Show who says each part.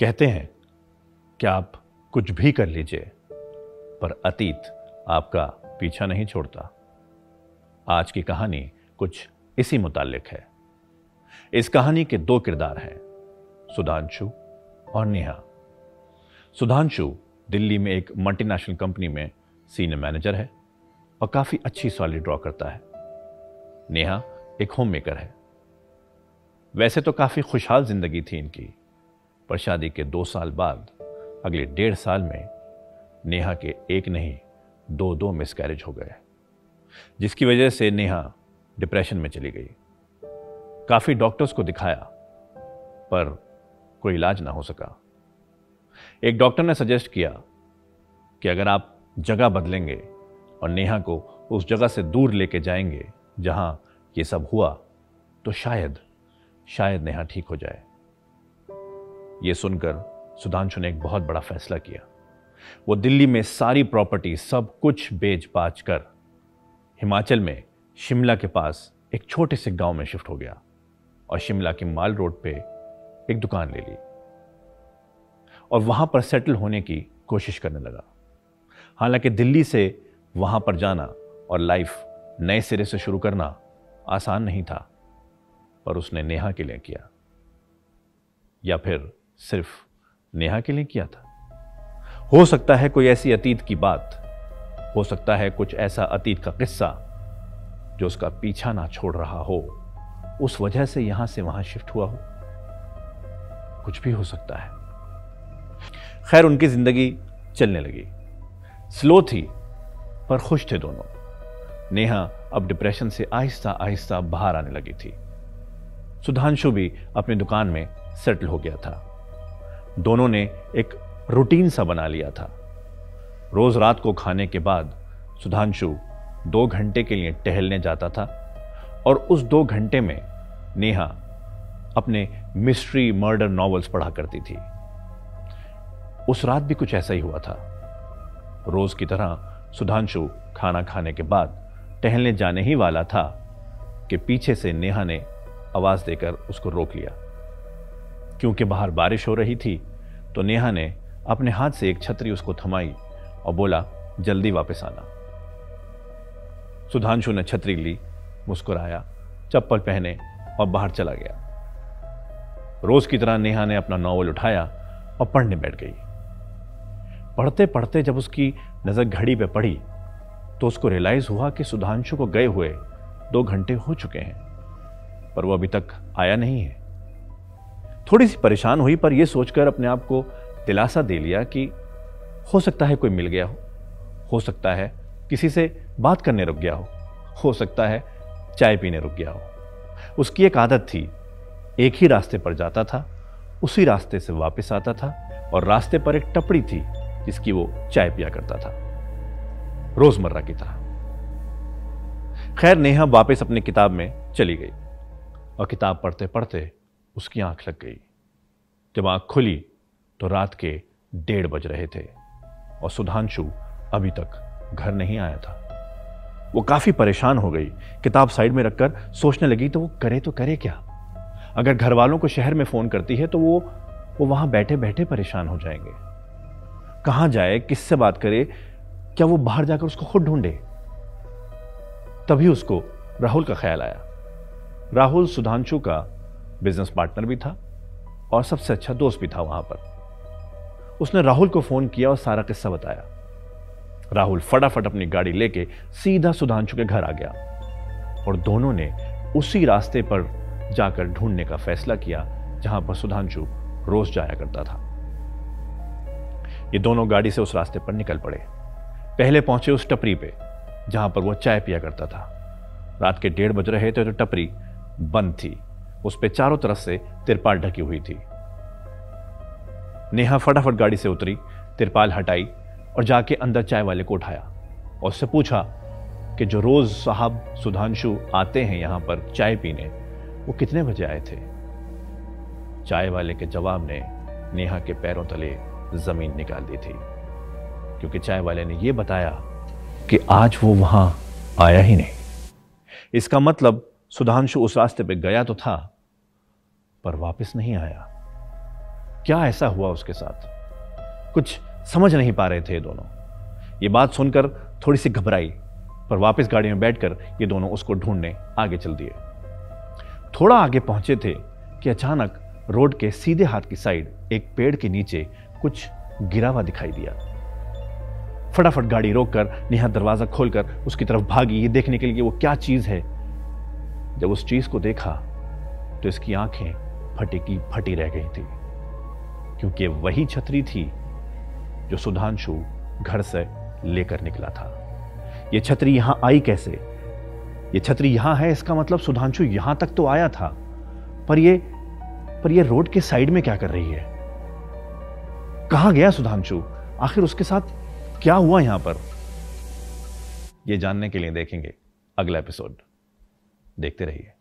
Speaker 1: कहते हैं कि आप कुछ भी कर लीजिए, पर अतीत आपका पीछा नहीं छोड़ता। आज की कहानी कुछ इसी मुतालिक है। इस कहानी के दो किरदार हैं, सुधांशु और नेहा। सुधांशु दिल्ली में एक मल्टीनेशनल कंपनी में सीनियर मैनेजर है और काफ़ी अच्छी सैलरी ड्रॉ करता है। नेहा एक होम मेकर है। वैसे तो काफ़ी खुशहाल ज़िंदगी थी इनकी पर शादी के दो साल बाद, अगले डेढ़ साल में, नेहा के एक नहीं, दो दो मिसकैरेज हो गए। जिसकी वजह से नेहा डिप्रेशन में चली गई। काफ़ी डॉक्टर्स को दिखाया, पर कोई इलाज ना हो सका। एक डॉक्टर ने सजेस्ट किया कि अगर आप जगह बदलेंगे और नेहा को उस जगह से दूर लेके जाएँगे जहाँ ये सब हुआ तो शायद शायद नेहा ठीक हो जाए। यह सुनकर सुधांशु ने एक बहुत बड़ा फैसला किया। वो दिल्ली में सारी प्रॉपर्टी सब कुछ बेच बाच कर हिमाचल में शिमला के पास एक छोटे से गाँव में शिफ्ट हो गया और शिमला के माल रोड पे एक दुकान ले ली और वहाँ पर सेटल होने की कोशिश करने लगा। हालाँकि दिल्ली से वहाँ पर जाना और लाइफ नए सिरे से शुरू करना आसान नहीं था, पर उसने नेहा के लिए किया। या फिर सिर्फ़ नेहा के लिए किया था। हो सकता है कोई ऐसी अतीत की बात, हो सकता है कुछ ऐसा अतीत का किस्सा जो उसका पीछा ना छोड़ रहा हो। उस वजह से यहाँ से वहाँ शिफ्ट हुआ हो। कुछ भी हो सकता है। खैर, उनकी ज़िंदगी चलने लगी। स्लो थी, पर खुश थे दोनों। नेहा अब डिप्रेशन से आहिस्ता आहिस्ता बाहर आने लगी थी। सुधांशु भी अपनी दुकान में सेटल हो गया था। दोनों ने एक रूटीन सा बना लिया था। रोज रात को खाने के बाद सुधांशु दो घंटे के लिए टहलने जाता था और उस दो घंटे में नेहा अपने मिस्ट्री मर्डर नॉवेल्स पढ़ा करती थी। उस रात भी कुछ ऐसा ही हुआ था। रोज की तरह सुधांशु खाना खाने के बाद टहलने जाने ही वाला था कि पीछे से नेहा ने आवाज़ देकर उसको रोक लिया। क्योंकि बाहर बारिश हो रही थी तो नेहा ने अपने हाथ से एक छतरी उसको थमाई और बोला, जल्दी वापस आना। सुधांशु ने छतरी ली, मुस्कुराया, चप्पल पहने और बाहर चला गया। रोज की तरह नेहा ने अपना नॉवल उठाया और पढ़ने बैठ गई। पढ़ते पढ़ते जब उसकी नज़र घड़ी पे पड़ी तो उसको रियलाइज़ हुआ कि सुधांशु को गए हुए दो घंटे हो चुके हैं, पर वो अभी तक आया नहीं है। थोड़ी सी परेशान हुई, पर यह सोचकर अपने आप को दिलासा दे लिया कि हो सकता है कोई मिल गया हो। हो सकता है किसी से बात करने रुक गया हो। हो सकता है चाय पीने रुक गया हो। उसकी एक आदत थी, एक ही रास्ते पर जाता था, उसी रास्ते से वापस आता था और रास्ते पर एक टपड़ी थी जिसकी वो चाय पिया करता था। रोज़मर्रा की तरह। खैर, नेहा वापस अपनी किताब में चली गई और किताब पढ़ते पढ़ते उसकी आँख लग गई। जब आँख खुली तो रात के डेढ़ बज रहे थे और सुधांशु अभी तक घर नहीं आया था। वो काफ़ी परेशान हो गई। किताब साइड में रखकर सोचने लगी तो वो करे तो करे क्या? अगर घर वालों को शहर में फ़ोन करती है तो वो वो वहाँ बैठे बैठे परेशान हो जाएँगे। कहाँ जाए, किससे बात करे? क्या वो बाहर जाकर उसको खुद ढूंढे? तभी उसको राहुल का ख्याल आया। राहुल सुधांशु का बिज़नेस पार्टनर भी था और सबसे अच्छा दोस्त भी था वहाँ पर। उसने राहुल को फ़ोन किया और सारा किस्सा बताया। राहुल फटाफट अपनी गाड़ी लेके सीधा सुधांशु के घर आ गया और दोनों ने उसी रास्ते पर जाकर ढूँढने का फैसला किया जहाँ पर सुधांशु रोज जाया करता था। ये दोनों गाड़ी से उस रास्ते पर निकल पड़े। पहले पहुँचे उस टपरी पे, जहाँ पर वो चाय पिया करता था। रात के डेढ़ बज रहे थे तो टपरी बंद थी। उस पर चारों तरफ़ से तिरपाल ढकी हुई थी। नेहा फटाफट गाड़ी से उतरी, तिरपाल हटाई और जाके अंदर चाय वाले को उठाया और उससे पूछा कि जो रोज साहब सुधांशु आते हैं यहाँ पर चाय पीने, वो कितने बजे आए थे? चाय वाले के जवाब ने नेहा के पैरों तले ज़मीन निकाल दी थी, क्योंकि चाय वाले ने यह बताया कि आज वो वहाँ आया ही नहीं। इसका मतलब सुधांशु उस रास्ते पे गया तो था पर वापस नहीं आया। क्या ऐसा हुआ उसके साथ? कुछ समझ नहीं पा रहे थे दोनों। ये बात सुनकर थोड़ी सी घबराई, पर वापस गाड़ी में बैठकर ये दोनों उसको ढूँढने आगे चल दिए। थोड़ा आगे पहुँचे थे कि अचानक रोड के सीधे हाथ की साइड एक पेड़ के नीचे कुछ गिरा हुआ दिखाई दिया। फटाफट गाड़ी रोककर नेहा दरवाज़ा खोलकर उसकी तरफ़ भागी। ये देखने के लिए वो क्या चीज़ है? जब उस चीज़ को देखा तो इसकी आँखें फटी की फटी रह गई थी, क्योंकि वही छतरी थी जो सुधांशु घर से लेकर निकला था। यह छतरी यहाँ आई कैसे? यह छतरी यहाँ है, इसका मतलब सुधांशु यहाँ तक तो आया था, पर यह पर यह रोड के साइड में क्या कर रही है? कहाँ गया सुधांशु? आखिर उसके साथ क्या हुआ यहाँ पर? यह जानने के लिए देखेंगे अगला एपिसोड। देखते रहिए।